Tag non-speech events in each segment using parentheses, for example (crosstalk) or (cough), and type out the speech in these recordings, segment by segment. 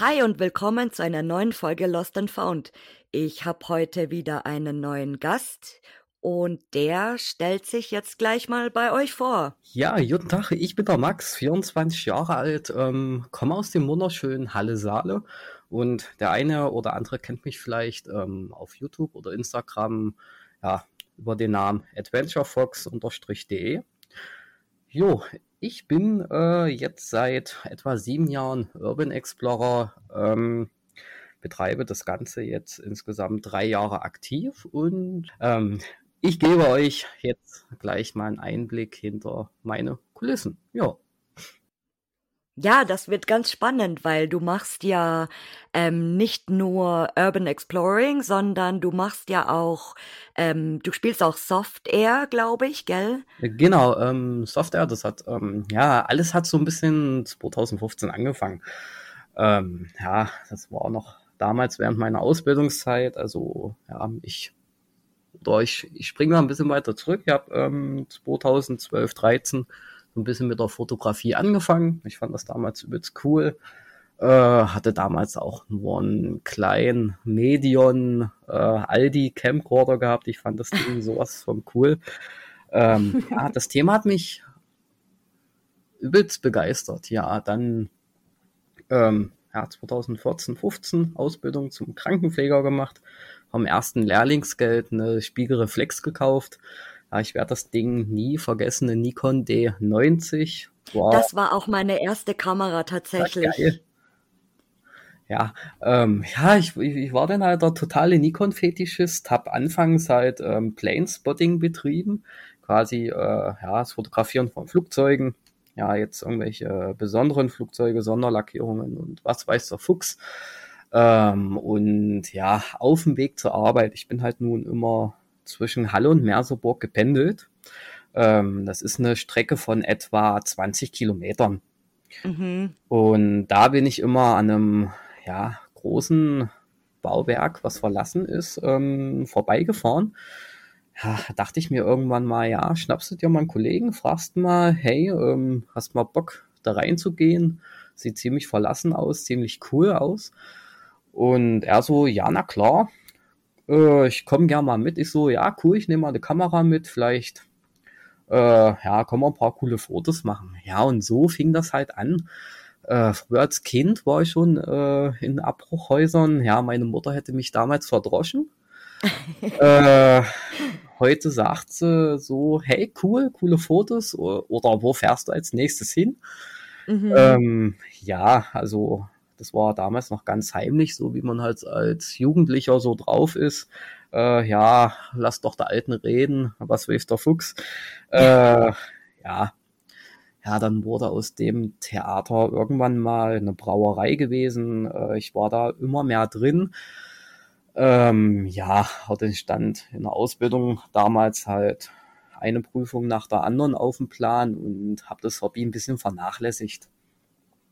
Hi und willkommen zu einer neuen Folge Lost and Found. Ich habe heute wieder einen neuen Gast und der stellt sich jetzt gleich mal bei euch vor. Ja, guten Tag, ich bin der Max, 24 Jahre alt, ähm, komme aus dem wunderschönen Halle Saale und der eine oder andere kennt mich vielleicht ähm, auf YouTube oder Instagram ja, über den Namen adventurefox-de. Jo, ich bin äh, jetzt seit etwa sieben Jahren Urban Explorer, ähm, betreibe das Ganze jetzt insgesamt drei Jahre aktiv und ähm, ich gebe euch jetzt gleich mal einen Einblick hinter meine Kulissen. Ja. Ja, das wird ganz spannend, weil du machst ja ähm, nicht nur Urban Exploring, sondern du machst ja auch, ähm, du spielst auch Soft Air, glaube ich, gell? Genau, ähm, Soft Air, das hat, ähm, ja, alles hat so ein bisschen 2015 angefangen. Ähm, ja, das war noch damals während meiner Ausbildungszeit, also ja, ich ich, ich springe mal ein bisschen weiter zurück. Ich habe ähm, 2012, 13 so ein bisschen mit der Fotografie angefangen. Ich fand das damals übelst cool. Äh, hatte damals auch nur einen kleinen Medion äh, Aldi Camcorder gehabt. Ich fand das Ding (laughs) sowas von cool. Ähm, (laughs) ja, das Thema hat mich übelst begeistert. Ja, dann ähm, ja, 2014, 15 Ausbildung zum Krankenpfleger gemacht, vom ersten Lehrlingsgeld eine Spiegelreflex gekauft, ja, ich werde das Ding nie vergessen, eine Nikon D90. Wow. Das war auch meine erste Kamera tatsächlich. Ja, ähm, ja, ich, ich war dann halt der totale Nikon-Fetischist, habe anfangs halt ähm, Planespotting betrieben, quasi äh, ja, das Fotografieren von Flugzeugen, ja, jetzt irgendwelche äh, besonderen Flugzeuge, Sonderlackierungen und was weiß der Fuchs. Ähm, und ja, auf dem Weg zur Arbeit, ich bin halt nun immer zwischen Halle und Merseburg gependelt. Ähm, das ist eine Strecke von etwa 20 Kilometern. Mhm. Und da bin ich immer an einem ja, großen Bauwerk, was verlassen ist, ähm, vorbeigefahren. Ja, dachte ich mir irgendwann mal, ja, schnappst du dir mal einen Kollegen, fragst mal, hey, ähm, hast mal Bock, da reinzugehen? Sieht ziemlich verlassen aus, ziemlich cool aus. Und er so, ja, na klar, äh, ich komme gerne mal mit. Ich so, ja, cool, ich nehme mal eine Kamera mit, vielleicht, äh, ja, können wir ein paar coole Fotos machen. Ja, und so fing das halt an. Äh, früher als Kind war ich schon äh, in Abbruchhäusern. Ja, meine Mutter hätte mich damals verdroschen. (laughs) äh, heute sagt sie so, hey, cool, coole Fotos oder wo fährst du als nächstes hin? Mhm. Ähm, ja, also das war damals noch ganz heimlich, so wie man halt als Jugendlicher so drauf ist. Äh, ja, lass doch der Alten reden, was weiß der Fuchs. Äh, ja, ja, dann wurde aus dem Theater irgendwann mal eine Brauerei gewesen. Äh, ich war da immer mehr drin. Ähm, ja, hatte stand in der Ausbildung damals halt eine Prüfung nach der anderen auf dem Plan und habe das Hobby ein bisschen vernachlässigt.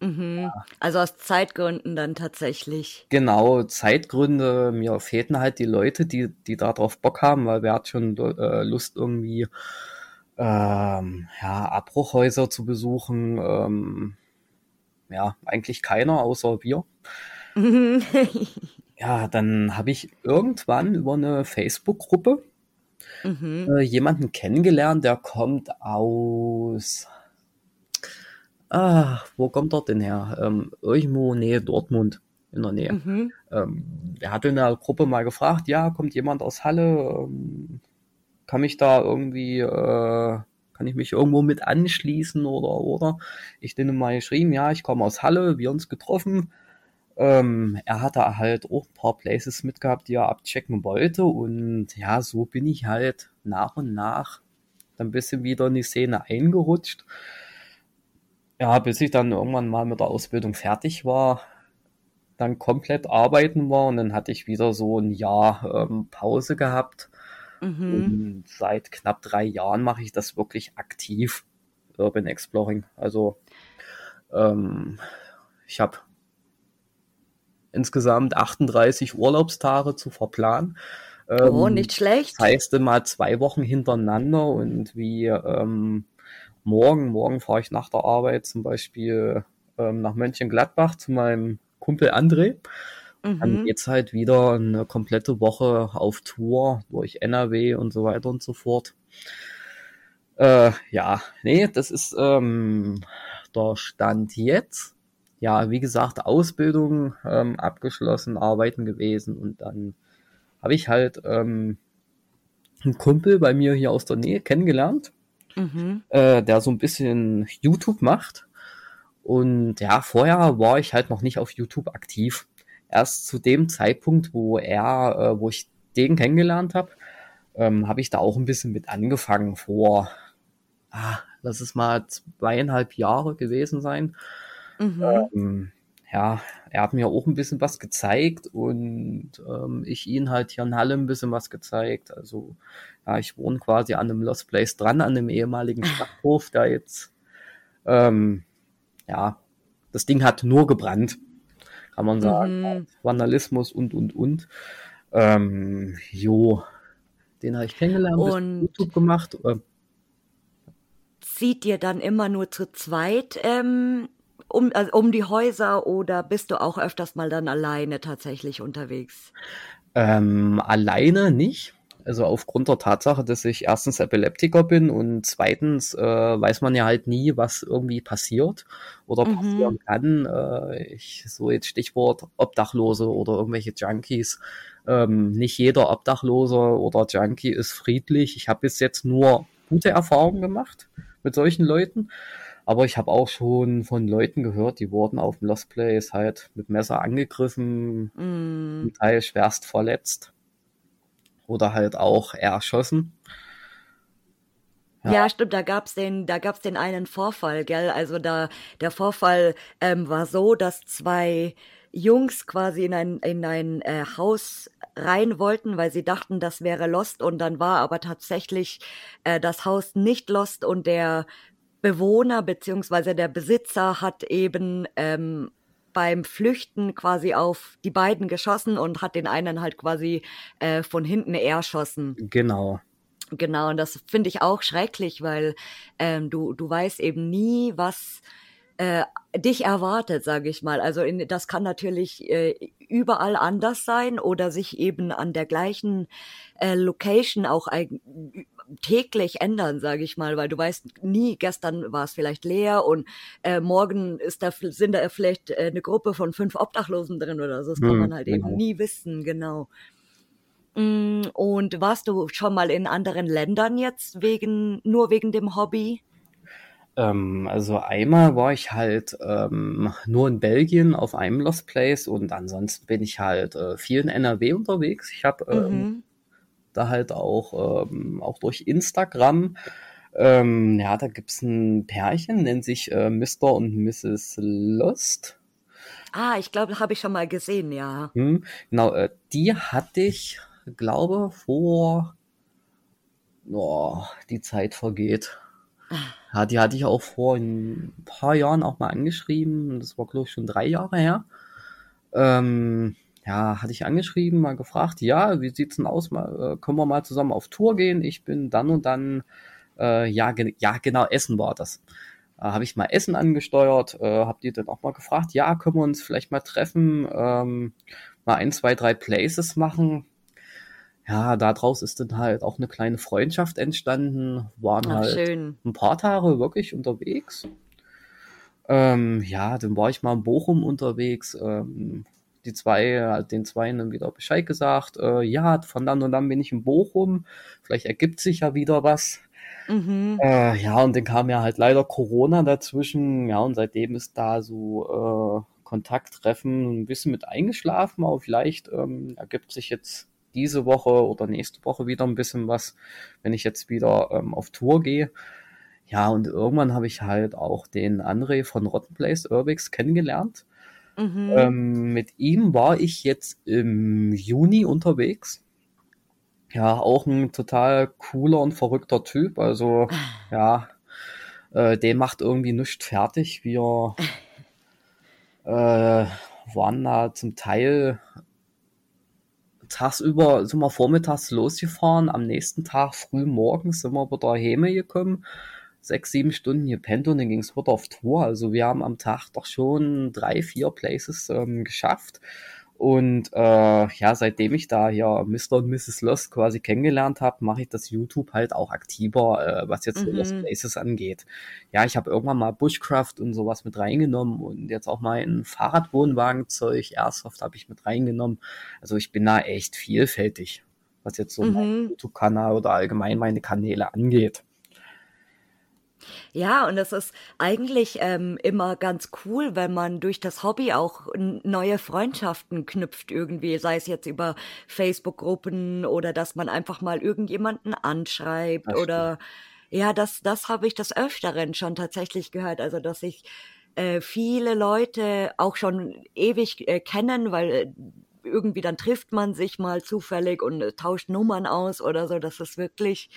Mhm. Ja. Also aus Zeitgründen dann tatsächlich. Genau, Zeitgründe. Mir fehlten halt die Leute, die, die da drauf Bock haben, weil wer hat schon äh, Lust irgendwie ähm, ja, Abbruchhäuser zu besuchen. Ähm, ja, eigentlich keiner, außer wir. (laughs) ja, dann habe ich irgendwann über eine Facebook-Gruppe mhm. äh, jemanden kennengelernt, der kommt aus ah, wo kommt er denn her? Ähm, irgendwo Nähe Dortmund in der Nähe. Mhm. Ähm, er hatte in der Gruppe mal gefragt, ja, kommt jemand aus Halle? Ähm, kann mich da irgendwie, äh, kann ich mich irgendwo mit anschließen oder, oder? Ich bin mal geschrieben, ja, ich komme aus Halle, wir uns getroffen. Ähm, er hatte halt auch ein paar Places mitgehabt, die er abchecken wollte und ja, so bin ich halt nach und nach ein bisschen wieder in die Szene eingerutscht. Ja, bis ich dann irgendwann mal mit der Ausbildung fertig war, dann komplett arbeiten war und dann hatte ich wieder so ein Jahr ähm, Pause gehabt. Mhm. Und seit knapp drei Jahren mache ich das wirklich aktiv, Urban Exploring. Also ähm, ich habe insgesamt 38 Urlaubstage zu verplanen. Ähm, oh, nicht schlecht. Das heißt immer zwei Wochen hintereinander und wie ähm, morgen, morgen fahre ich nach der Arbeit zum Beispiel ähm, nach Mönchengladbach zu meinem Kumpel André. Mhm. Dann geht's halt wieder eine komplette Woche auf Tour durch NRW und so weiter und so fort. Äh, ja, nee, das ist ähm, der Stand jetzt. Ja, wie gesagt, Ausbildung ähm, abgeschlossen, arbeiten gewesen und dann habe ich halt ähm, einen Kumpel bei mir hier aus der Nähe kennengelernt, Mhm. äh, der so ein bisschen YouTube macht. Und ja, vorher war ich halt noch nicht auf YouTube aktiv. Erst zu dem Zeitpunkt, wo er, äh, wo ich den kennengelernt habe, ähm, habe ich da auch ein bisschen mit angefangen vor, ah, lass es mal zweieinhalb Jahre gewesen sein. Mhm. Ähm, ja, er hat mir auch ein bisschen was gezeigt und ähm, ich ihn halt hier in Halle ein bisschen was gezeigt. Also ja, ich wohne quasi an einem Lost Place dran, an dem ehemaligen Schlachthof, da jetzt ähm, ja, das Ding hat nur gebrannt, kann man sagen. Mhm. Vandalismus und und und. Ähm, jo, den habe ich kennengelernt, Und YouTube gemacht. Ähm, zieht ihr dann immer nur zu zweit ähm, um, also um die Häuser oder bist du auch öfters mal dann alleine tatsächlich unterwegs? Ähm, alleine nicht. Also aufgrund der Tatsache, dass ich erstens Epileptiker bin und zweitens äh, weiß man ja halt nie, was irgendwie passiert oder Mhm. passieren kann. Äh, ich, so jetzt Stichwort Obdachlose oder irgendwelche Junkies. Ähm, nicht jeder Obdachlose oder Junkie ist friedlich. Ich habe bis jetzt nur gute Erfahrungen gemacht mit solchen Leuten. Aber ich habe auch schon von Leuten gehört, die wurden auf dem Lost Place halt mit Messer angegriffen, Mm, zum Teil schwerst verletzt oder halt auch erschossen. Ja. Ja, stimmt, da gab's den, da gab's den einen Vorfall, gell? Also da, der Vorfall ähm, war so, dass zwei Jungs quasi in ein, in ein äh, Haus rein wollten, weil sie dachten, das wäre Lost und dann war aber tatsächlich äh, das Haus nicht Lost und der Bewohner beziehungsweise der Besitzer hat eben ähm, beim Flüchten quasi auf die beiden geschossen und hat den einen halt quasi äh, von hinten erschossen. Genau. Genau, und das finde ich auch schrecklich, weil ähm, du, du weißt eben nie, was äh, dich erwartet, sage ich mal. Also in, das kann natürlich äh, überall anders sein oder sich eben an der gleichen äh, Location auch täglich ändern, sage ich mal, weil du weißt nie, gestern war es vielleicht leer und äh, morgen ist da sind da vielleicht äh, eine Gruppe von fünf Obdachlosen drin oder so. Das kann Hm, man halt eben nie wissen, genau. Mm, Und warst du schon mal in anderen Ländern jetzt wegen, nur wegen dem Hobby? Ähm, also einmal war ich halt ähm, nur in Belgien auf einem Lost Place und ansonsten bin ich halt äh, viel in NRW unterwegs. Ich habe ähm, Mhm. Da halt auch, ähm, auch durch Instagram, ähm, ja, da gibt's ein Pärchen, nennt sich äh, Mr. und Mrs. Lost. Ah, ich glaube, habe ich schon mal gesehen, ja. Hm, genau, äh, die hatte ich, glaube, vor, oh, die Zeit vergeht. Ja, die hatte ich auch vor ein paar Jahren auch mal angeschrieben. Das war, glaube ich, schon drei Jahre her. Ähm, ja, hatte ich angeschrieben, mal gefragt, ja, wie sieht's denn aus? Mal, äh, können wir mal zusammen auf Tour gehen? Ich bin dann und dann, äh, ja, ge ja, genau, Essen war das. Äh, habe ich mal Essen angesteuert, äh, hab die dann auch mal gefragt, ja, können wir uns vielleicht mal treffen, ähm, mal ein, zwei, drei Places machen. Ja, daraus ist dann halt auch eine kleine Freundschaft entstanden, waren Ach, halt schön. ein paar Tage wirklich unterwegs. Ähm, ja, dann war ich mal in Bochum unterwegs. Ähm, die zwei, äh, den zwei dann wieder Bescheid gesagt. Äh, ja, von dann und dann bin ich in Bochum. Vielleicht ergibt sich ja wieder was. Mhm. Äh, ja, und dann kam ja halt leider Corona dazwischen. Ja, und seitdem ist da so äh, Kontakttreffen ein bisschen mit eingeschlafen. Aber vielleicht ähm, ergibt sich jetzt diese Woche oder nächste Woche wieder ein bisschen was, wenn ich jetzt wieder ähm, auf Tour gehe. Ja, und irgendwann habe ich halt auch den André von Rotten Place Urbix kennengelernt. Mhm. Ähm, mit ihm war ich jetzt im Juni unterwegs. Ja, auch ein total cooler und verrückter Typ. Also, ja, äh, den macht irgendwie nichts fertig. Wir (laughs) äh, waren da zum Teil tagsüber, sind wir vormittags losgefahren. Am nächsten Tag früh morgens sind wir wieder heime gekommen. Sechs, sieben Stunden gepennt und dann ging es wieder auf Tour. Also wir haben am Tag doch schon drei, vier Places ähm, geschafft. Und äh, ja, seitdem ich da hier Mr. und Mrs. Lost quasi kennengelernt habe, mache ich das YouTube halt auch aktiver, äh, was jetzt mhm. Lost Places angeht. Ja, ich habe irgendwann mal Bushcraft und sowas mit reingenommen und jetzt auch mal ein Fahrradwohnwagenzeug, Airsoft habe ich mit reingenommen. Also ich bin da echt vielfältig, was jetzt so mhm. mein YouTube-Kanal oder allgemein meine Kanäle angeht. Ja, und das ist eigentlich ähm, immer ganz cool, wenn man durch das Hobby auch neue Freundschaften knüpft irgendwie, sei es jetzt über Facebook-Gruppen oder dass man einfach mal irgendjemanden anschreibt oder ja, das, das habe ich des Öfteren schon tatsächlich gehört, also dass ich äh, viele Leute auch schon ewig äh, kennen, weil äh, irgendwie dann trifft man sich mal zufällig und äh, tauscht Nummern aus oder so. Das ist wirklich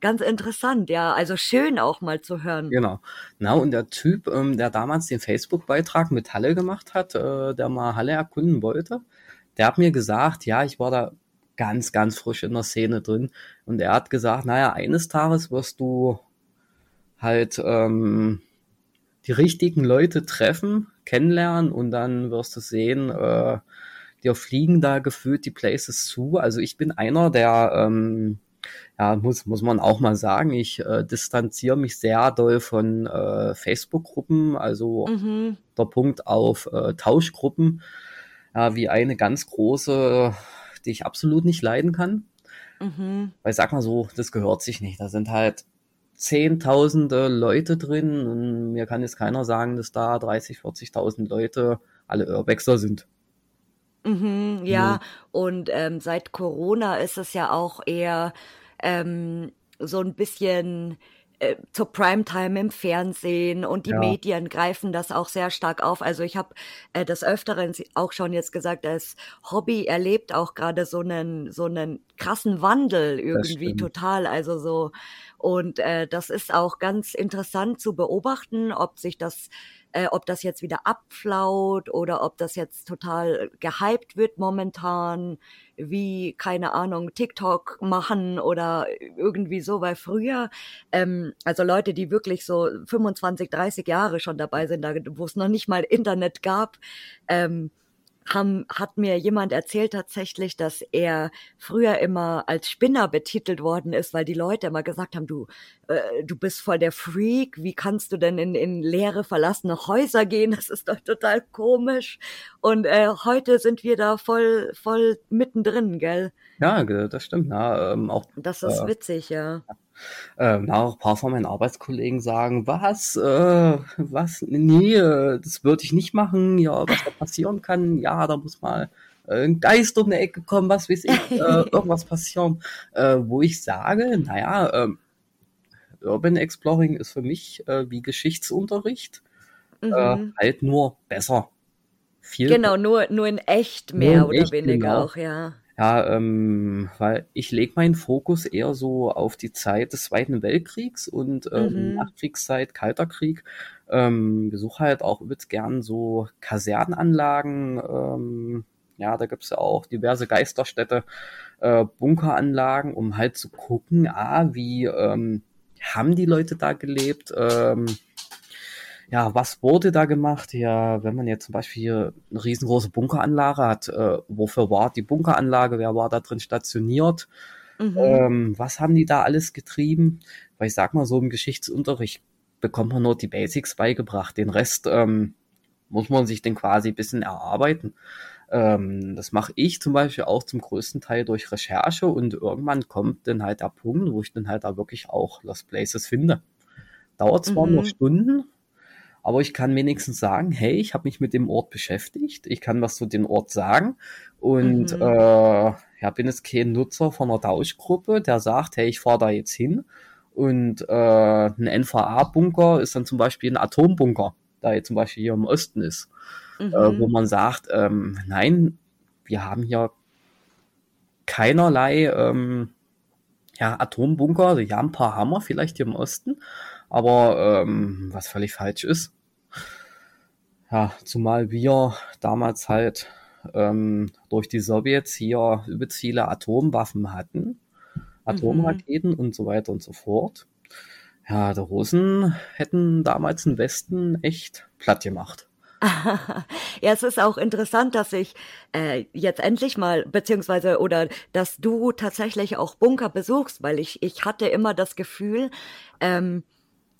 ganz interessant, ja. Also schön auch mal zu hören. Genau. Na, und der Typ, ähm, der damals den Facebook-Beitrag mit Halle gemacht hat, äh, der mal Halle erkunden wollte, der hat mir gesagt, ja, ich war da ganz, ganz frisch in der Szene drin. Und er hat gesagt, naja, eines Tages wirst du halt ähm, die richtigen Leute treffen, kennenlernen und dann wirst du sehen, äh, dir fliegen da gefühlt die Places zu. Also ich bin einer, der, ähm, ja, muss, muss man auch mal sagen, ich äh, distanziere mich sehr doll von äh, Facebook-Gruppen, also mhm. der Punkt auf äh, Tauschgruppen, ja, wie eine ganz große, die ich absolut nicht leiden kann. Mhm. Weil sag mal so, das gehört sich nicht. Da sind halt zehntausende Leute drin und mir kann jetzt keiner sagen, dass da 30, 40.000 Leute alle Urbexer sind. Mhm, ja, mhm. und ähm, seit Corona ist es ja auch eher ähm, so ein bisschen äh, zur Primetime im Fernsehen und die ja. Medien greifen das auch sehr stark auf. Also ich habe äh, des Öfteren auch schon jetzt gesagt, das Hobby erlebt auch gerade so einen so einen krassen Wandel irgendwie total. Also so und äh, das ist auch ganz interessant zu beobachten, ob sich das äh, ob das jetzt wieder abflaut oder ob das jetzt total gehypt wird momentan, wie, keine Ahnung, TikTok machen oder irgendwie so, weil früher, ähm, also Leute, die wirklich so 25, 30 Jahre schon dabei sind, da, wo es noch nicht mal Internet gab, ähm, haben, hat mir jemand erzählt tatsächlich, dass er früher immer als Spinner betitelt worden ist, weil die Leute immer gesagt haben, du, äh, du bist voll der Freak, wie kannst du denn in, in leere, verlassene Häuser gehen? Das ist doch total komisch. Und äh, heute sind wir da voll, voll mittendrin, gell? Ja, das stimmt. Ja, ähm, auch, das ist äh, witzig, ja. Äh, na, auch ein paar von meinen Arbeitskollegen sagen, was, äh, was, nee, äh, das würde ich nicht machen, ja, was da passieren kann, ja, da muss mal äh, ein Geist um eine Ecke kommen, was weiß ich, äh, (laughs) irgendwas passieren, äh, wo ich sage, naja, äh, Urban Exploring ist für mich äh, wie Geschichtsunterricht, mhm. äh, halt nur besser. Viel genau, nur, nur in echt mehr in oder echt, weniger genau. auch, ja. Ja, ähm, weil ich lege meinen Fokus eher so auf die Zeit des Zweiten Weltkriegs und ähm, mhm. Nachkriegszeit, Kalter Krieg. Ähm, besuche halt auch übelst gern so Kasernenanlagen. Ähm, ja, da gibt's ja auch diverse Geisterstädte, äh, Bunkeranlagen, um halt zu gucken, ah, wie ähm, haben die Leute da gelebt? Ähm, ja, was wurde da gemacht? Ja, wenn man jetzt zum Beispiel hier eine riesengroße Bunkeranlage hat, äh, wofür war die Bunkeranlage? Wer war da drin stationiert? Mhm. Ähm, was haben die da alles getrieben? Weil ich sag mal, so im Geschichtsunterricht bekommt man nur die Basics beigebracht. Den Rest ähm, muss man sich dann quasi ein bisschen erarbeiten. Ähm, das mache ich zum Beispiel auch zum größten Teil durch Recherche und irgendwann kommt dann halt der Punkt, wo ich dann halt da wirklich auch Lost Places finde. Dauert zwar mhm. nur Stunden, aber ich kann wenigstens sagen, hey, ich habe mich mit dem Ort beschäftigt, ich kann was zu dem Ort sagen und mhm. äh, ja, bin jetzt kein Nutzer von einer Tauschgruppe, der sagt, hey, ich fahre da jetzt hin und äh, ein NVA-Bunker ist dann zum Beispiel ein Atombunker, da jetzt zum Beispiel hier im Osten ist, mhm. äh, wo man sagt, ähm, nein, wir haben hier keinerlei ähm, ja, Atombunker, also ja, ein paar Hammer vielleicht hier im Osten, aber ähm, was völlig falsch ist. Ja, zumal wir damals halt ähm, durch die Sowjets hier übelst viele Atomwaffen hatten, Atomraketen mhm. und so weiter und so fort. Ja, die Russen hätten damals den Westen echt platt gemacht. (laughs) ja, es ist auch interessant, dass ich äh, jetzt endlich mal, beziehungsweise, oder dass du tatsächlich auch Bunker besuchst, weil ich, ich hatte immer das Gefühl, ähm,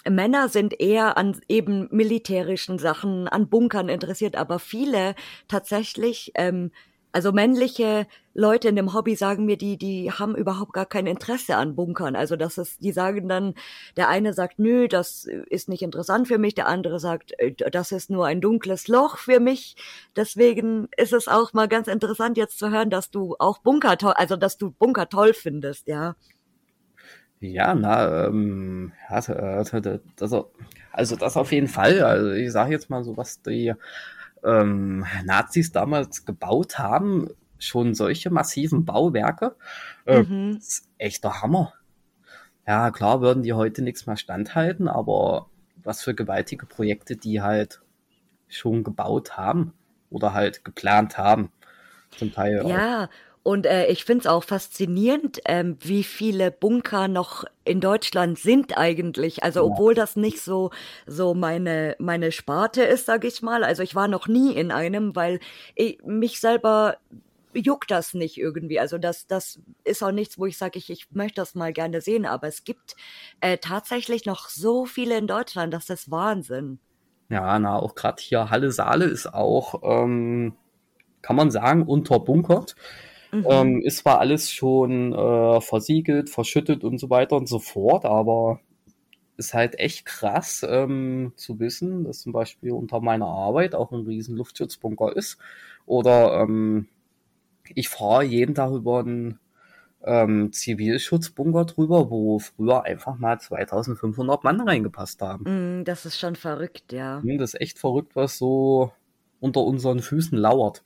Männer sind eher an eben militärischen Sachen, an Bunkern interessiert, aber viele tatsächlich ähm, also männliche Leute in dem Hobby sagen mir, die, die haben überhaupt gar kein Interesse an Bunkern. Also das ist, die sagen dann, der eine sagt, nö, das ist nicht interessant für mich, der andere sagt, äh, das ist nur ein dunkles Loch für mich. Deswegen ist es auch mal ganz interessant jetzt zu hören, dass du auch Bunker toll, also dass du Bunker toll findest, ja. Ja, na, ähm, ja, also, also das auf jeden Fall. Also ich sage jetzt mal so, was die ähm, Nazis damals gebaut haben, schon solche massiven Bauwerke, äh, mhm. ist echter Hammer. Ja, klar würden die heute nichts mehr standhalten, aber was für gewaltige Projekte die halt schon gebaut haben oder halt geplant haben. Zum Teil ja, auch. Und äh, ich finde es auch faszinierend, ähm, wie viele Bunker noch in Deutschland sind eigentlich. Also obwohl das nicht so so meine meine Sparte ist, sage ich mal. Also ich war noch nie in einem, weil ich, mich selber juckt das nicht irgendwie. Also das, das ist auch nichts, wo ich sage, ich, ich möchte das mal gerne sehen. Aber es gibt äh, tatsächlich noch so viele in Deutschland, das ist Wahnsinn. Ja, na, auch gerade hier Halle Saale ist auch, ähm, kann man sagen, unterbunkert. Mhm. Ähm, ist zwar alles schon äh, versiegelt, verschüttet und so weiter und so fort, aber ist halt echt krass ähm, zu wissen, dass zum Beispiel unter meiner Arbeit auch ein riesen Luftschutzbunker ist. Oder ähm, ich fahre jeden Tag über einen ähm, Zivilschutzbunker drüber, wo früher einfach mal 2500 Mann reingepasst haben. Mm, das ist schon verrückt, ja. Hm, das ist echt verrückt, was so unter unseren Füßen lauert.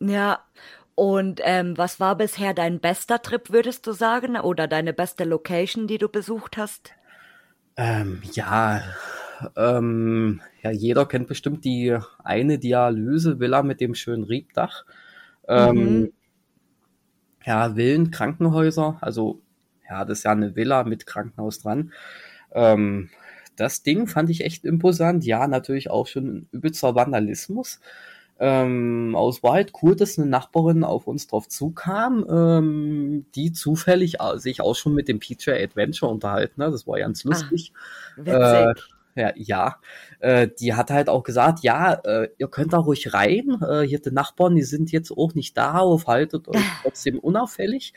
Ja, und ähm, was war bisher dein bester Trip, würdest du sagen? Oder deine beste Location, die du besucht hast? Ähm, ja, ähm, ja, jeder kennt bestimmt die eine Dialyse-Villa mit dem schönen Riebdach. Ähm, mhm. Ja, Villen, Krankenhäuser, also ja, das ist ja eine Villa mit Krankenhaus dran. Ähm, das Ding fand ich echt imposant. Ja, natürlich auch schon ein übelster Vandalismus ähm, aus Wahrheit cool, dass eine Nachbarin auf uns drauf zukam, ähm, die zufällig sich auch schon mit dem PJ Adventure unterhalten. Ne? Das war ganz ah, lustig. Ah, äh, ja, ja. Äh, die hat halt auch gesagt, ja, äh, ihr könnt da ruhig rein. Äh, hier die Nachbarn, die sind jetzt auch nicht da, aufhaltet euch trotzdem unauffällig.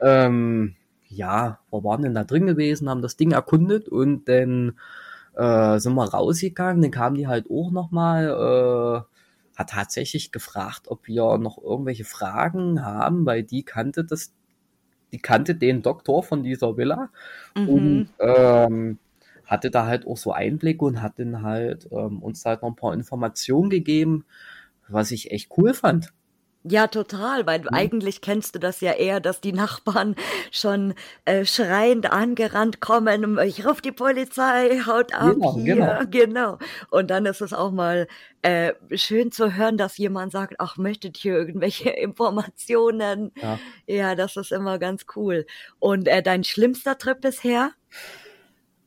Ähm, ja, wir waren denn da drin gewesen, haben das Ding erkundet und dann äh, sind wir rausgegangen. Dann kamen die halt auch nochmal äh, hat tatsächlich gefragt, ob wir noch irgendwelche Fragen haben, weil die kannte das, die kannte den Doktor von dieser Villa mhm. und ähm, hatte da halt auch so Einblicke und hat dann halt ähm, uns halt noch ein paar Informationen gegeben, was ich echt cool fand. Ja, total, weil mhm. eigentlich kennst du das ja eher, dass die Nachbarn schon äh, schreiend angerannt kommen, ich rufe die Polizei, haut ab genau, hier, genau. genau. Und dann ist es auch mal äh, schön zu hören, dass jemand sagt, ach, möchtet ihr irgendwelche (laughs) Informationen? Ja, ja das ist immer ganz cool. Und äh, dein schlimmster Trip bisher?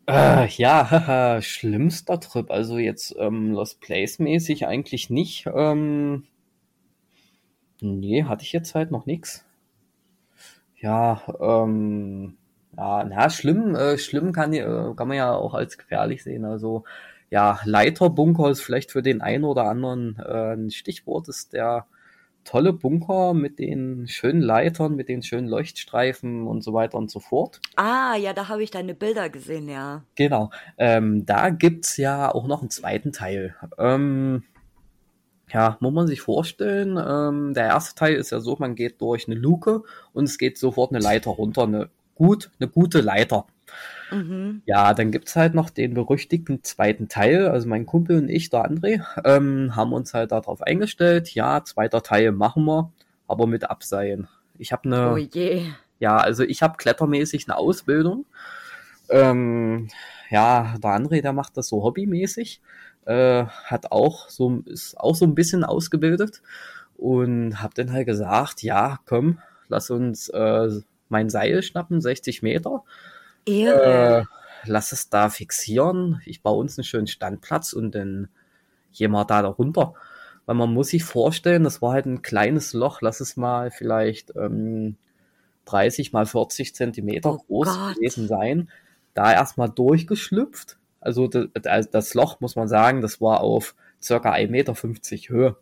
Äh, ja, schlimmster Trip, also jetzt ähm, Lost Place mäßig eigentlich nicht. Ähm, Nee, hatte ich jetzt halt noch nichts. Ja, ähm, ja, na, schlimm, äh, schlimm kann, äh, kann man ja auch als gefährlich sehen. Also, ja, Leiterbunker ist vielleicht für den einen oder anderen äh, ein Stichwort, ist der tolle Bunker mit den schönen Leitern, mit den schönen Leuchtstreifen und so weiter und so fort. Ah, ja, da habe ich deine Bilder gesehen, ja. Genau. Ähm, da gibt's ja auch noch einen zweiten Teil. Ähm, ja, muss man sich vorstellen, ähm, der erste Teil ist ja so, man geht durch eine Luke und es geht sofort eine Leiter runter, eine gut, eine gute Leiter. Mhm. Ja, dann gibt's halt noch den berüchtigten zweiten Teil. Also mein Kumpel und ich, der André, ähm, haben uns halt darauf eingestellt, ja, zweiter Teil machen wir, aber mit Abseilen. Ich habe eine, oh je. ja, also ich habe klettermäßig eine Ausbildung. Ähm, ja, der André, der macht das so hobbymäßig äh, hat auch so, ist auch so ein bisschen ausgebildet und habe dann halt gesagt, ja, komm, lass uns äh, mein Seil schnappen, 60 Meter. Ehre. lass es da fixieren. Ich baue uns einen schönen Standplatz und dann wir da runter. Weil man muss sich vorstellen, das war halt ein kleines Loch, lass es mal vielleicht ähm, 30 mal 40 Zentimeter Oh groß Gott. gewesen sein. Da erstmal durchgeschlüpft. Also das, das Loch, muss man sagen, das war auf circa 1,50 Meter Höhe.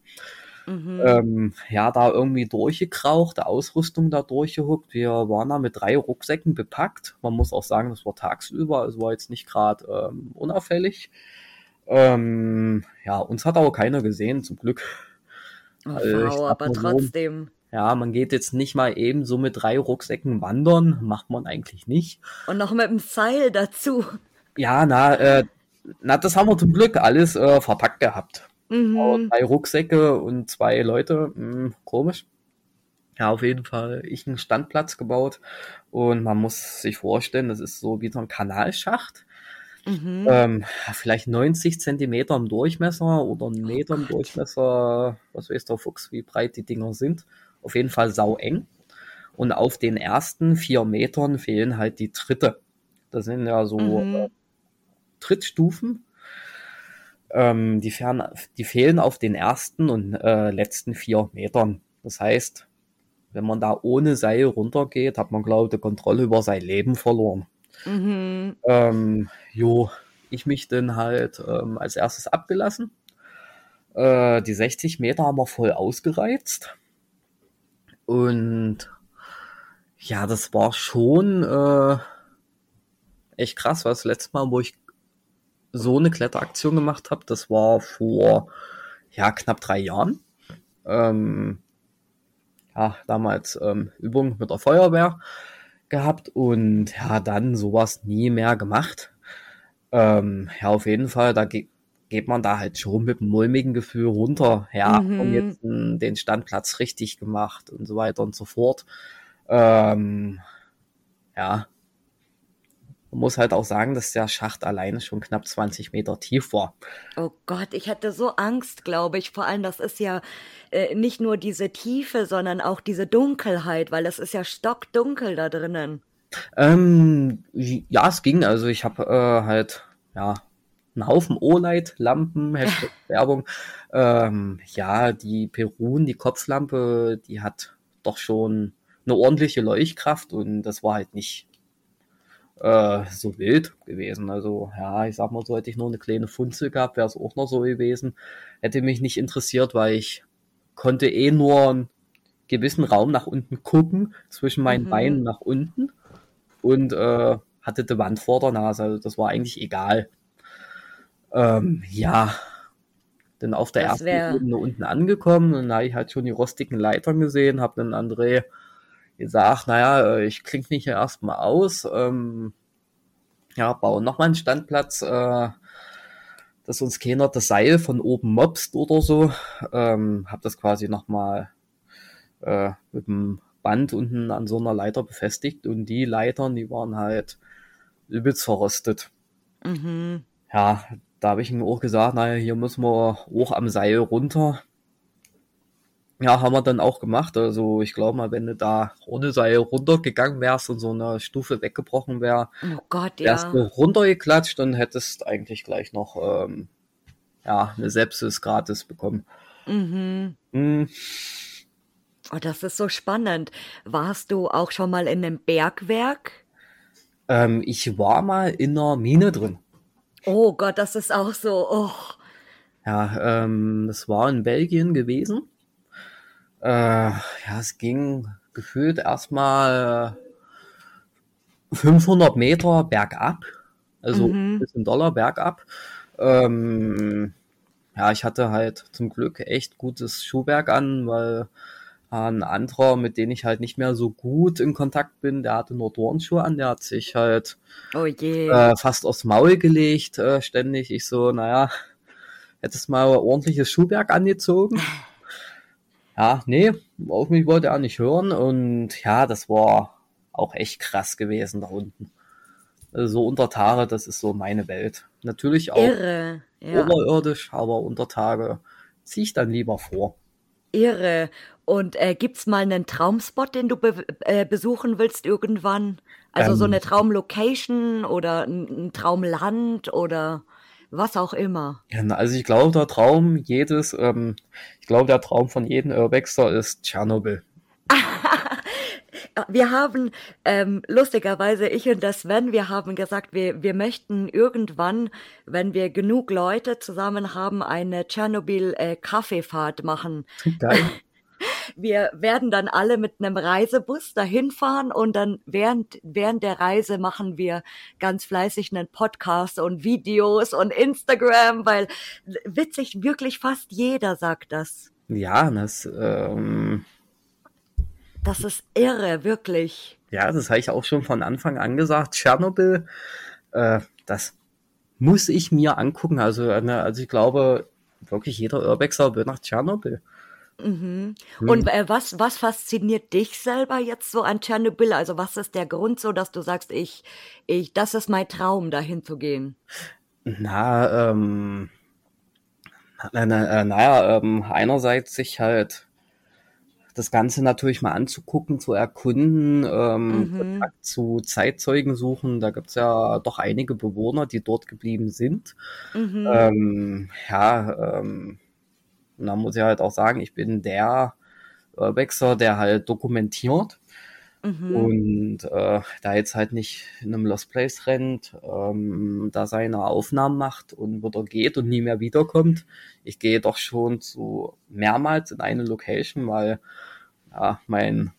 Mhm. Ähm, ja, da irgendwie durchgekraucht, Ausrüstung da durchgehuckt. Wir waren da mit drei Rucksäcken bepackt. Man muss auch sagen, das war tagsüber, es war jetzt nicht gerade ähm, unauffällig. Ähm, ja, uns hat aber keiner gesehen, zum Glück. oh, ich wow, aber so, trotzdem. Ja, man geht jetzt nicht mal eben so mit drei Rucksäcken wandern, macht man eigentlich nicht. Und noch mit dem Seil dazu. Ja, na, äh, na, das haben wir zum Glück alles äh, verpackt gehabt. Mhm. drei Rucksäcke und zwei Leute, mh, komisch. Ja, auf jeden Fall ich einen Standplatz gebaut und man muss sich vorstellen, das ist so wie so ein Kanalschacht. Mhm. Ähm, vielleicht 90 Zentimeter im Durchmesser oder einen Meter im. Durchmesser. Was weiß der Fuchs, wie breit die Dinger sind. Auf jeden Fall sau eng. Und auf den ersten vier Metern fehlen halt die Tritte. Das sind ja so Mhm. Trittstufen. Ähm, die, fern, die fehlen auf den ersten und äh, letzten vier Metern. Das heißt, wenn man da ohne Seil runtergeht, hat man, glaube ich, die Kontrolle über sein Leben verloren. Mhm. Ähm, jo, ich mich dann halt ähm, als erstes abgelassen. Äh, die 60 Meter haben wir voll ausgereizt. Und ja, das war schon äh, echt krass, weil das letzte Mal, wo ich so eine Kletteraktion gemacht habe, das war vor ja, knapp drei Jahren. Ähm, ja, damals ähm, Übung mit der Feuerwehr gehabt und ja, dann sowas nie mehr gemacht. Ähm, ja, auf jeden Fall, da ge geht man da halt schon mit einem mulmigen Gefühl runter. Ja, und Mhm. jetzt mh, den Standplatz richtig gemacht und so weiter und so fort. Ähm, ja, man muss halt auch sagen, dass der Schacht alleine schon knapp 20 Meter tief war. Oh Gott, ich hätte so Angst, glaube ich. Vor allem, das ist ja äh, nicht nur diese Tiefe, sondern auch diese Dunkelheit, weil es ist ja stockdunkel da drinnen. Ähm, ja, es ging. Also ich habe äh, halt ja einen Haufen O-Light-Lampen, (laughs) Hashtag Werbung. Ähm, ja, die Perun, die Kopflampe, die hat doch schon eine ordentliche Leuchtkraft und das war halt nicht äh, so wild gewesen. Also ja, ich sag mal, so hätte ich nur eine kleine Funzel gehabt, wäre es auch noch so gewesen. Hätte mich nicht interessiert, weil ich konnte eh nur einen gewissen Raum nach unten gucken, zwischen meinen Mhm. Beinen nach unten und äh, hatte die Wand vor der Nase. Also das war eigentlich egal. Ähm, ja, dann auf der Das ersten wär- Ebene unten angekommen und da habe ich halt schon die rostigen Leitern gesehen, habe dann André gesagt, naja, äh, ich klinge mich hier erstmal aus, ähm, ja, baue nochmal einen Standplatz, äh, dass uns keiner das Seil von oben mobst oder so. Ähm, habe das quasi nochmal äh, mit dem Band unten an so einer Leiter befestigt und die Leitern, die waren halt übelst verrostet. Mhm. Ja, da habe ich ihm auch gesagt, naja, hier müssen wir hoch am Seil runter. Ja, haben wir dann auch gemacht. Also ich glaube mal, wenn du da ohne Seil runtergegangen wärst und so eine Stufe weggebrochen wäre, Oh Gott, wärst ja. du runtergeklatscht und hättest eigentlich gleich noch ähm, ja, eine Sepsis gratis bekommen. Mhm. Hm, Oh, das ist so spannend. Warst du auch schon mal in einem Bergwerk? ähm, ich war mal in einer Mine drin. Oh Gott, das ist auch so. Oh. Ja, ähm, es war in Belgien gewesen. Äh, ja, es ging gefühlt erstmal 500 Meter bergab, also Mhm. ein bisschen Dollar bergab. Ähm, ja, ich hatte halt zum Glück echt gutes Schuhwerk an, weil ein anderer, mit dem ich halt nicht mehr so gut in Kontakt bin, der hatte nur Turnschuhe an, der hat sich halt Oh je. äh, fast aufs Maul gelegt, äh, ständig. Ich so, naja, hättest mal ordentliches Schuhwerk angezogen. (laughs) Ja, nee, auf mich wollte er nicht hören und ja, das war auch echt krass gewesen da unten. Also so unter Tage, das ist so meine Welt. Natürlich auch Irre. Ja. oberirdisch, aber unter Tage ziehe ich dann lieber vor. Irre. Und äh, gibt's mal einen Traumspot, den du be äh, besuchen willst irgendwann? Also so Ähm, eine Traumlocation oder ein, ein Traumland oder was auch immer. na, also ich glaube, der Traum jedes, ähm, ich glaube, der Traum von jedem Urbexer ist Tschernobyl. (laughs) Wir haben, ähm, lustigerweise, ich und der Sven, wir haben gesagt, wir, wir möchten irgendwann, wenn wir genug Leute zusammen haben, eine Tschernobyl-Kaffeefahrt machen. Geil. (laughs) Wir werden dann alle mit einem Reisebus dahin fahren und dann während, während der Reise machen wir ganz fleißig einen Podcast und Videos und Instagram, weil witzig, wirklich fast jeder sagt das. Ja, das, ähm, Das ist irre, wirklich. ja, das habe ich auch schon von Anfang an gesagt. Tschernobyl, äh, das muss ich mir angucken. Also, äh, ne, also ich glaube, wirklich jeder Urbexer will nach Tschernobyl. Mhm. Hm. Und äh, was, was fasziniert dich selber jetzt so an Tschernobyl? Also was ist der Grund so, dass du sagst, ich, ich, das ist mein Traum, dahin zu gehen? Na, ähm, na, na, äh, naja, ähm, einerseits sich halt das Ganze natürlich mal anzugucken, zu erkunden, ähm, Mhm. Kontakt zu Zeitzeugen suchen. Da gibt's ja doch einige Bewohner, die dort geblieben sind. Mhm. Ähm, ja, ähm, und da muss ich halt auch sagen, ich bin der Urbexer, der halt dokumentiert Mhm. und äh, da jetzt halt nicht in einem Lost Place rennt, ähm, da seine Aufnahmen macht und wieder geht und nie mehr wiederkommt. Ich gehe doch schon zu mehrmals in eine Location, weil ja, mein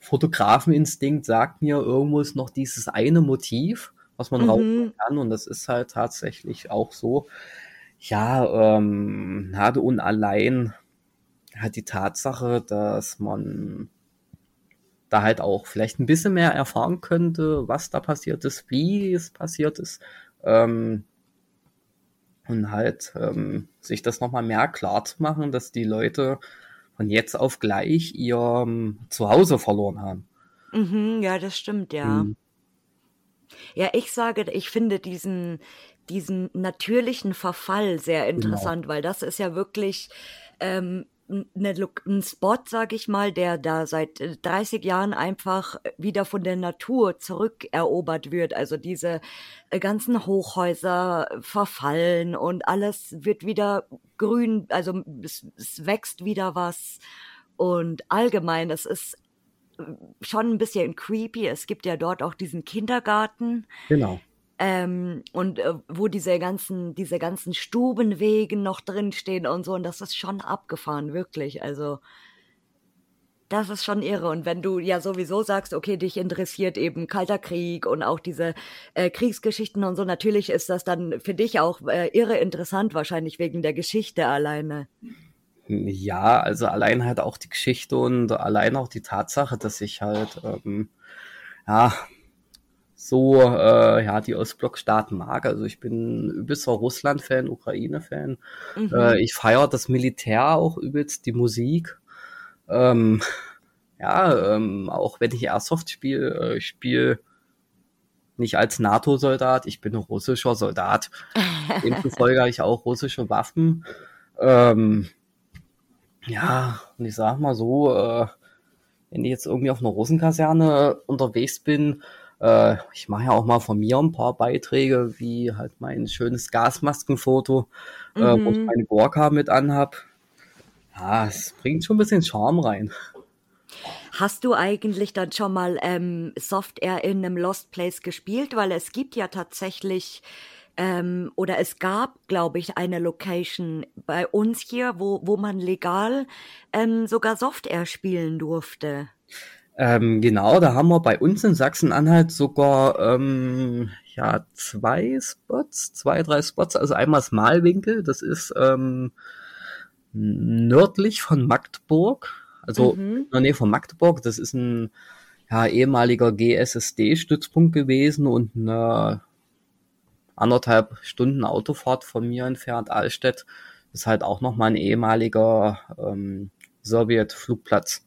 Fotografeninstinkt sagt mir, irgendwo ist noch dieses eine Motiv, was man Mhm. rausholen kann und das ist halt tatsächlich auch so. Ja, ähm, na, und allein hat die Tatsache, dass man da halt auch vielleicht ein bisschen mehr erfahren könnte, was da passiert ist, wie es passiert ist. Ähm, und halt ähm, sich das nochmal mehr klar zu machen, dass die Leute von jetzt auf gleich ihr ähm, Zuhause verloren haben. Mhm, ja, das stimmt, ja. Mhm. Ja, ich sage, ich finde diesen, diesen natürlichen Verfall sehr Genau. interessant, weil das ist ja wirklich ähm, ne, Lo- ein Spot, sag ich mal, der da seit äh, 30 Jahren einfach wieder von der Natur zurückerobert wird. Also diese äh, ganzen Hochhäuser verfallen und alles wird wieder grün, also es, es wächst wieder was. Und allgemein, es ist schon ein bisschen creepy. Es gibt ja dort auch diesen Kindergarten, Genau. Ähm, und äh, wo diese ganzen, diese ganzen Stubenwegen noch drin stehen und so. Und das ist schon abgefahren, wirklich. Also, das ist schon irre. Und wenn du ja sowieso sagst, okay, dich interessiert eben Kalter Krieg und auch diese äh, Kriegsgeschichten und so, natürlich ist das dann für dich auch äh, irre interessant, wahrscheinlich wegen der Geschichte alleine. Ja, also allein halt auch die Geschichte und allein auch die Tatsache, dass ich halt ähm, ja so äh, ja die Ostblockstaaten mag. Also ich bin übelster Russland-Fan, Ukraine-Fan. Mhm. Äh, ich feiere das Militär auch übelst, die Musik. Ähm, ja, ähm, auch wenn ich Airsoft spiele, äh, ich spiele nicht als NATO-Soldat, ich bin ein russischer Soldat. (laughs) Demzufolge habe ich auch russische Waffen. Ähm, ja, und ich sag mal so, äh, wenn ich jetzt irgendwie auf einer Russenkaserne unterwegs bin, äh, ich mache ja auch mal von mir ein paar Beiträge, wie halt mein schönes Gasmaskenfoto, äh, wo ich Mhm. meine Gorka mit anhab. Ja, es bringt schon ein bisschen Charme rein. Hast du eigentlich dann schon mal ähm, Soft Air in einem Lost Place gespielt? Weil es gibt ja tatsächlich, ähm, oder es gab, glaube ich, eine Location bei uns hier, wo, wo man legal ähm, sogar Soft Air spielen durfte. Ähm, genau, da haben wir bei uns in Sachsen-Anhalt sogar ähm, ja zwei Spots, zwei, drei Spots. Also einmal das Malwinkel, das ist ähm, nördlich von Magdeburg, also Mhm. in der Nähe von Magdeburg. Das ist ein ja, ehemaliger GSSD-Stützpunkt gewesen und eine anderthalb Stunden Autofahrt von mir entfernt, Allstedt, ist halt auch nochmal ein ehemaliger ähm, Sowjet-Flugplatz.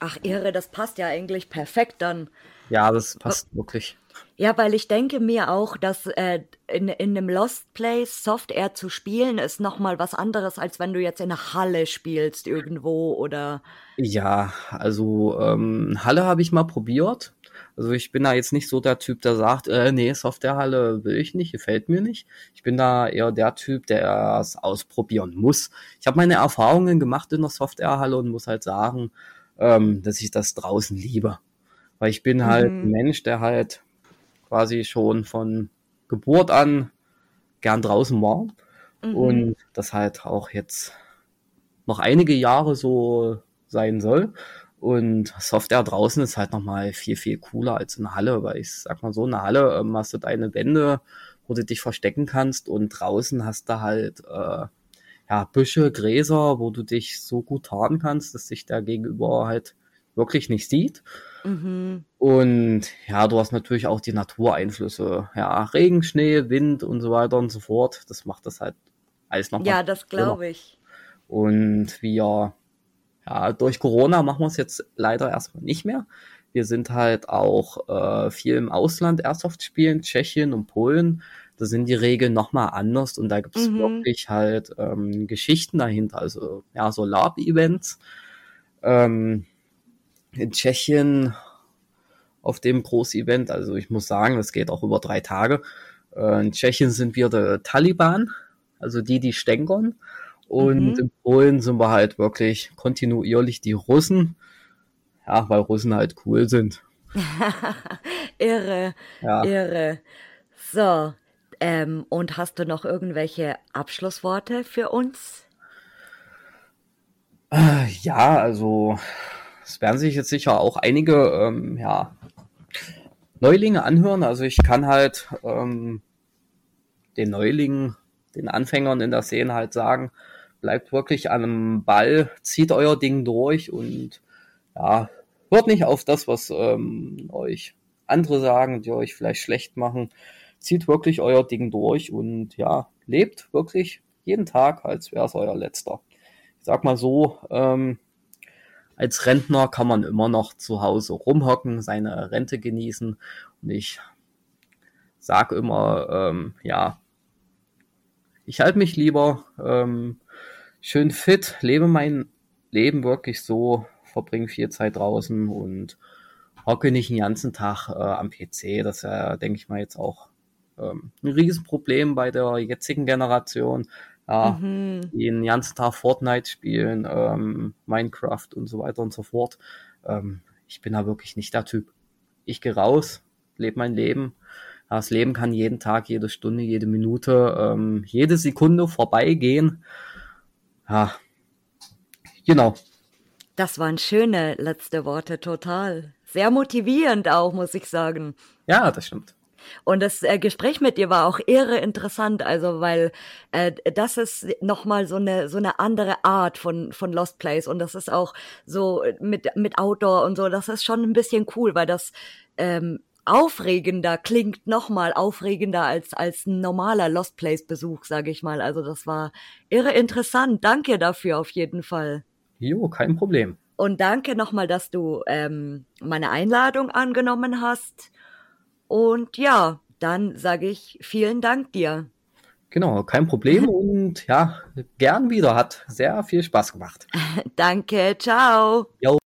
Ach, irre, das passt ja eigentlich perfekt dann. Ja, das passt wirklich. Ja, weil ich denke mir auch, dass äh, in, in einem Lost Place Soft Air zu spielen ist nochmal was anderes, als wenn du jetzt in einer Halle spielst irgendwo oder. Ja, also ähm, Halle habe ich mal probiert. Also ich bin da jetzt nicht so der Typ, der sagt, äh, nee, Softwarehalle will ich nicht, gefällt mir nicht. Ich bin da eher der Typ, der es ausprobieren muss. Ich habe meine Erfahrungen gemacht in der Softwarehalle und muss halt sagen, ähm, dass ich das draußen liebe. Weil ich bin halt mhm. ein Mensch, der halt quasi schon von Geburt an gern draußen war. Mhm. Und das halt auch jetzt noch einige Jahre so sein soll. Und Software draußen ist halt nochmal viel, viel cooler als in der Halle, weil ich sag mal so, in der Halle ähm, hast du deine Wände, wo du dich verstecken kannst und draußen hast du halt äh, ja, Büsche, Gräser, wo du dich so gut tarnen kannst, dass sich der Gegenüber halt wirklich nicht sieht. Mhm. Und ja, du hast natürlich auch die Natureinflüsse. Ja, Regen, Schnee, Wind und so weiter und so fort. Das macht das halt alles noch. Ja, das glaube ich. Und wir ja, durch Corona machen wir es jetzt leider erstmal nicht mehr. Wir sind halt auch äh, viel im Ausland Airsoft spielen, Tschechien und Polen. Da sind die Regeln nochmal anders und da gibt es mhm. wirklich halt ähm, Geschichten dahinter, also ja, so Lab-Events. Ähm, in Tschechien auf dem Groß-Event, also ich muss sagen, das geht auch über drei Tage. Äh, in Tschechien sind wir der Taliban, also die, die stänkern. Und mhm. in Polen sind wir halt wirklich kontinuierlich die Russen. Ja, weil Russen halt cool sind. (laughs) irre, ja. irre. So, ähm, und hast du noch irgendwelche Abschlussworte für uns? Äh, ja, also es werden sich jetzt sicher auch einige ähm, ja, Neulinge anhören. Also ich kann halt ähm, den Neulingen, den Anfängern in der Szene halt sagen, bleibt wirklich an einem Ball, zieht euer Ding durch und ja, hört nicht auf das, was ähm, euch andere sagen, die euch vielleicht schlecht machen. Zieht wirklich euer Ding durch und ja, lebt wirklich jeden Tag, als wäre es euer letzter. Ich sag mal so, ähm, als Rentner kann man immer noch zu Hause rumhocken, seine Rente genießen. Und ich sag immer, ähm, ja, ich halte mich lieber ähm, schön fit, lebe mein Leben wirklich so, verbringe viel Zeit draußen und hocke nicht den ganzen Tag äh, am PC. Das ist ja, denke ich mal, jetzt auch ähm, ein Riesenproblem bei der jetzigen Generation. Ja, mhm. die den ganzen Tag Fortnite spielen, ähm, Minecraft und so weiter und so fort. Ähm, ich bin da wirklich nicht der Typ. Ich gehe raus, lebe mein Leben. Ja, das Leben kann jeden Tag, jede Stunde, jede Minute, ähm, jede Sekunde vorbeigehen. Ja, genau. Das waren schöne letzte Worte, total. Sehr motivierend auch, muss ich sagen. Ja, das stimmt. Und das äh, Gespräch mit dir war auch irre interessant, also weil äh, das ist nochmal so eine so eine andere Art von von Lost Place und das ist auch so mit mit Outdoor und so, das ist schon ein bisschen cool, weil das ähm, aufregender klingt nochmal aufregender als als ein normaler Lost Place Besuch, sage ich mal. Also das war irre interessant. Danke dafür auf jeden Fall. Jo, kein Problem. Und danke nochmal, dass du ähm, meine Einladung angenommen hast. Und ja, dann sage ich vielen Dank dir. Genau, kein Problem (laughs) und ja, gern wieder. Hat sehr viel Spaß gemacht. Danke, ciao. Jo,